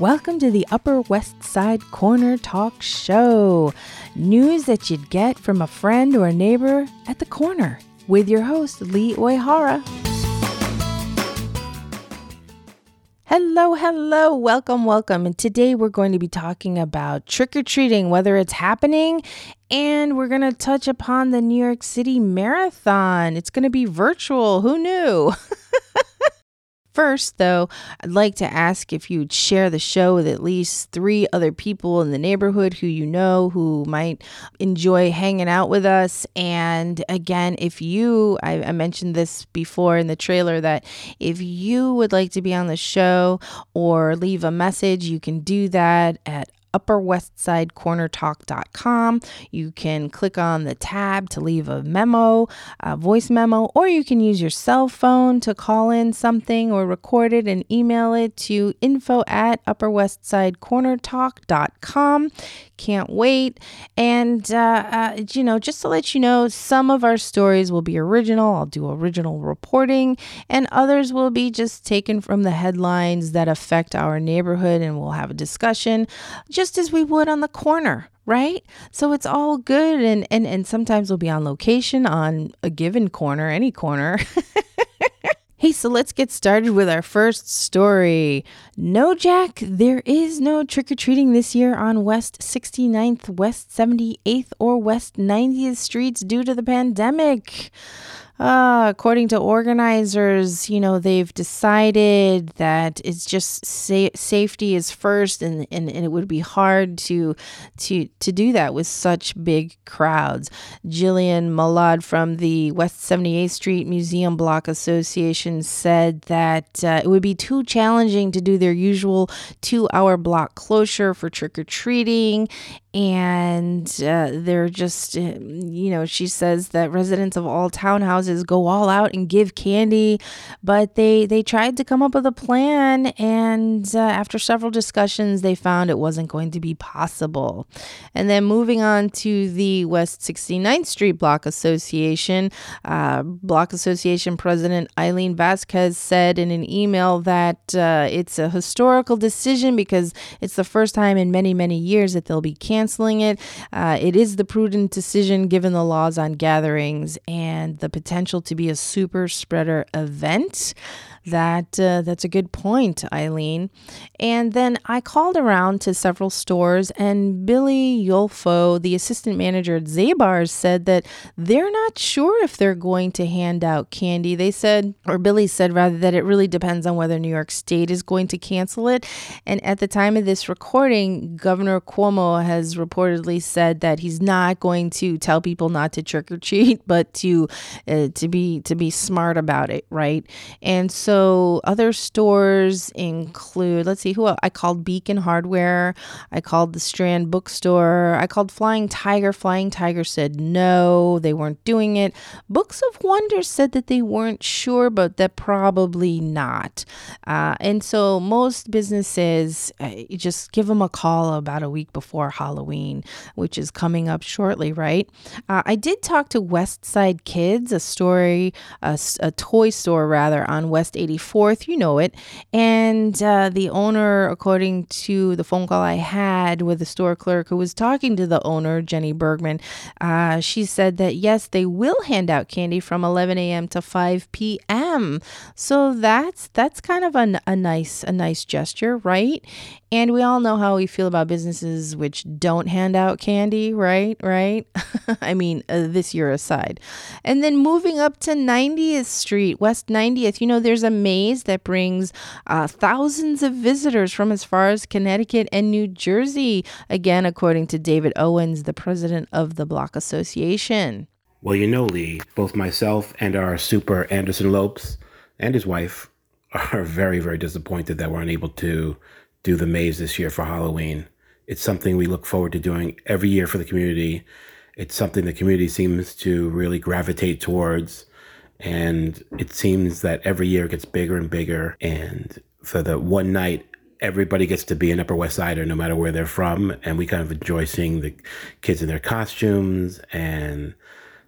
Welcome to the Upper West Side Corner Talk Show. News that you'd get from a friend or a neighbor at the corner with your host, Lee Oihara. Hello, hello, welcome, welcome. And today we're going to be talking about trick or treating, whether it's happening, and we're going to touch upon the New York City Marathon. It's going to be virtual. Who knew? First, though, I'd like to ask if you'd share the show with at least three other people in the neighborhood who you know who might enjoy hanging out with us. And again, if you, I, I mentioned this before in the trailer, that if you would like to be on the show or leave a message, you can do that at upperwestsidecornertalk.com. You can click on the tab to leave a memo, a voice memo, or you can use your cell phone to call in something or record it and email it to info at upperwestsidecornertalk.com. Can't wait. And, uh, uh, you know, just to let you know, some of our stories will be original. I'll do original reporting, and others will be just taken from the headlines that affect our neighborhood, and we'll have a discussion just as we would on the corner right so it's all good and and and sometimes we'll be on location on a given corner any corner Hey, so let's get started with our first story. No, Jack, there is no trick or treating this year on West 69th, West 78th, or West 90th streets due to the pandemic. Uh, according to organizers, you know, they've decided that it's just sa- safety is first and, and, and it would be hard to to to do that with such big crowds. Jillian Malad from the West 78th Street Museum Block Association said that uh, it would be too challenging to do their usual two hour block closure for trick or treating and uh, they're just, uh, you know, she says that residents of all townhouses go all out and give candy, but they they tried to come up with a plan, and uh, after several discussions, they found it wasn't going to be possible. And then moving on to the West 69th Street Block Association, uh, Block Association President Eileen Vasquez said in an email that uh, it's a historical decision because it's the first time in many many years that they'll be canceling it. Uh, it is the prudent decision given the laws on gatherings and the potential to be a super spreader event. That uh, that's a good point, Eileen. And then I called around to several stores, and Billy Yolfo, the assistant manager at Zabar's, said that they're not sure if they're going to hand out candy. They said, or Billy said rather, that it really depends on whether New York State is going to cancel it. And at the time of this recording, Governor Cuomo has reportedly said that he's not going to tell people not to trick or treat, but to uh, to be to be smart about it, right? And so so other stores include, let's see, who else? I called Beacon Hardware. I called the Strand Bookstore. I called Flying Tiger. Flying Tiger said no, they weren't doing it. Books of Wonder said that they weren't sure, but that probably not. Uh, and so most businesses, uh, just give them a call about a week before Halloween, which is coming up shortly, right? Uh, I did talk to West Side Kids, a story, a, a toy store rather, on West 84th, you know it. And uh, the owner, according to the phone call I had with the store clerk who was talking to the owner, Jenny Bergman, uh, she said that yes, they will hand out candy from 11 a.m. to 5 p.m. So that's that's kind of a, a nice a nice gesture, right? And we all know how we feel about businesses which don't hand out candy, right? Right? I mean, uh, this year aside. And then moving up to 90th Street, West 90th, you know, there's a maze that brings uh, thousands of visitors from as far as Connecticut and New Jersey, again, according to David Owens, the president of the Block Association. Well, you know, Lee, both myself and our super Anderson Lopes and his wife are very, very disappointed that we're unable to do the maze this year for Halloween. It's something we look forward to doing every year for the community. It's something the community seems to really gravitate towards. And it seems that every year it gets bigger and bigger. And for the one night, everybody gets to be an Upper West Sider no matter where they're from. And we kind of enjoy seeing the kids in their costumes and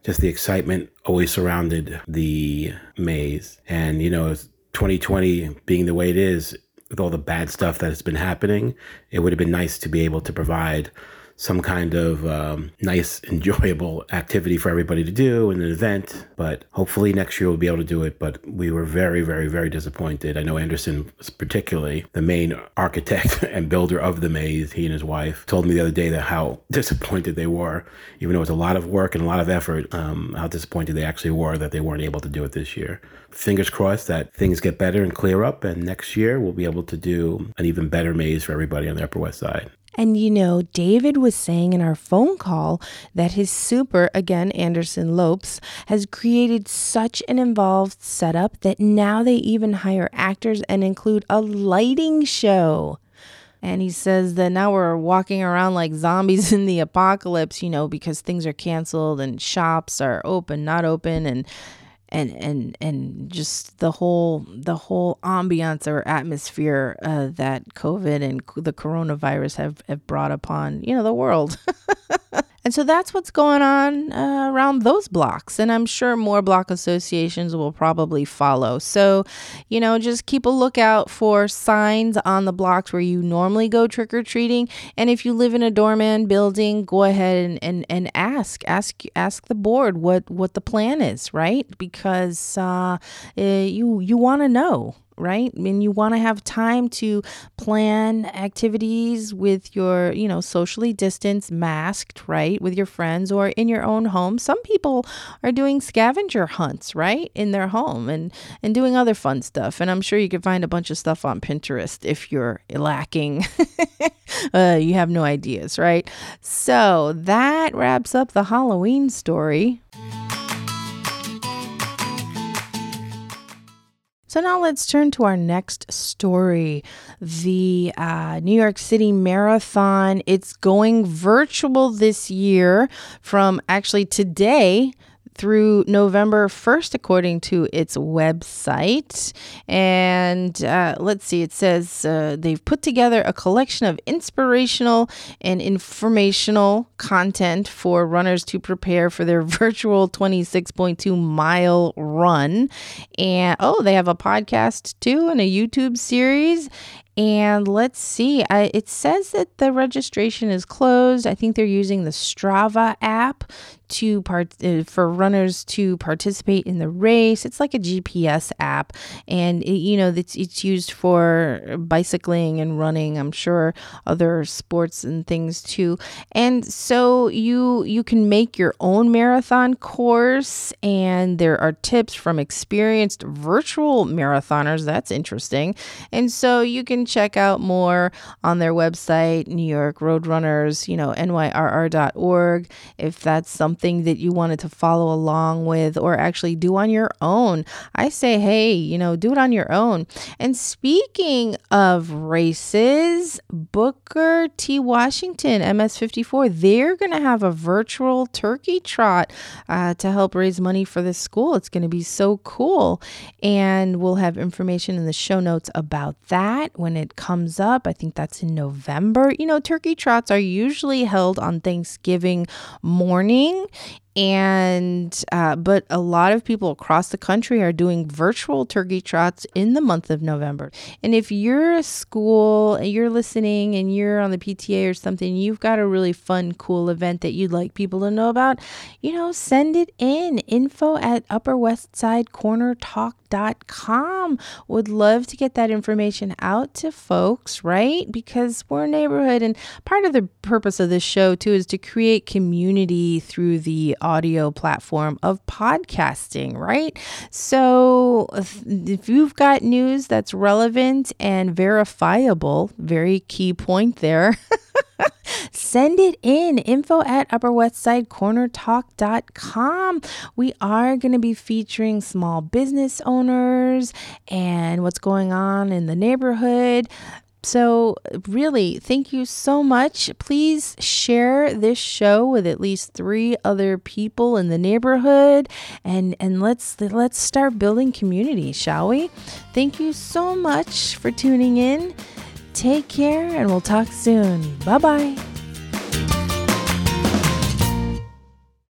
just the excitement always surrounded the maze. And, you know, 2020 being the way it is, with all the bad stuff that has been happening, it would have been nice to be able to provide some kind of um, nice, enjoyable activity for everybody to do in an event. But hopefully next year we'll be able to do it. But we were very, very, very disappointed. I know Anderson, particularly the main architect and builder of the maze, he and his wife told me the other day that how disappointed they were, even though it was a lot of work and a lot of effort, um, how disappointed they actually were that they weren't able to do it this year. Fingers crossed that things get better and clear up, and next year we'll be able to do an even better maze for everybody on the Upper West Side. And you know, David was saying in our phone call that his super, again, Anderson Lopes, has created such an involved setup that now they even hire actors and include a lighting show. And he says that now we're walking around like zombies in the apocalypse, you know, because things are canceled and shops are open, not open, and and and and just the whole the whole ambiance or atmosphere uh, that COVID and the coronavirus have have brought upon you know the world. And so that's what's going on uh, around those blocks. And I'm sure more block associations will probably follow. So, you know, just keep a lookout for signs on the blocks where you normally go trick or treating. And if you live in a doorman building, go ahead and, and, and ask, ask, ask the board what, what the plan is, right? Because uh, eh, you, you want to know right? I mean, you want to have time to plan activities with your, you know, socially distanced, masked, right, with your friends or in your own home. Some people are doing scavenger hunts, right, in their home and and doing other fun stuff. And I'm sure you can find a bunch of stuff on Pinterest if you're lacking. uh, you have no ideas, right? So that wraps up the Halloween story. So now let's turn to our next story. The uh, New York City Marathon. It's going virtual this year from actually today through November 1st, according to its website. And uh, let's see, it says uh, they've put together a collection of inspirational and informational content for runners to prepare for their virtual 26.2 mile run. And oh, they have a podcast too and a YouTube series. And let's see, I, it says that the registration is closed. I think they're using the Strava app to part uh, for runners to participate in the race. It's like a GPS app, and it, you know it's it's used for bicycling and running. I'm sure other sports and things too. And so you you can make your own marathon course, and there are tips from experienced virtual marathoners. That's interesting. And so you can check out more on their website, New York Roadrunners, you know, nyrr.org, if that's something that you wanted to follow along with or actually do on your own, I say, hey, you know, do it on your own. And speaking of races, Booker T. Washington, MS54, they're going to have a virtual turkey trot uh, to help raise money for the school. It's going to be so cool. And we'll have information in the show notes about that when it comes up. I think that's in November. You know, turkey trots are usually held on Thanksgiving morning and uh, but a lot of people across the country are doing virtual turkey trots in the month of november and if you're a school you're listening and you're on the pta or something you've got a really fun cool event that you'd like people to know about you know send it in info at upper west side corner talk com. Would love to get that information out to folks, right? Because we're a neighborhood, and part of the purpose of this show, too, is to create community through the audio platform of podcasting, right? So if you've got news that's relevant and verifiable, very key point there. Send it in info at upperwestsidecornertalk.com. We are going to be featuring small business owners and what's going on in the neighborhood. So, really, thank you so much. Please share this show with at least three other people in the neighborhood, and and let's let's start building community, shall we? Thank you so much for tuning in. Take care, and we'll talk soon. Bye bye.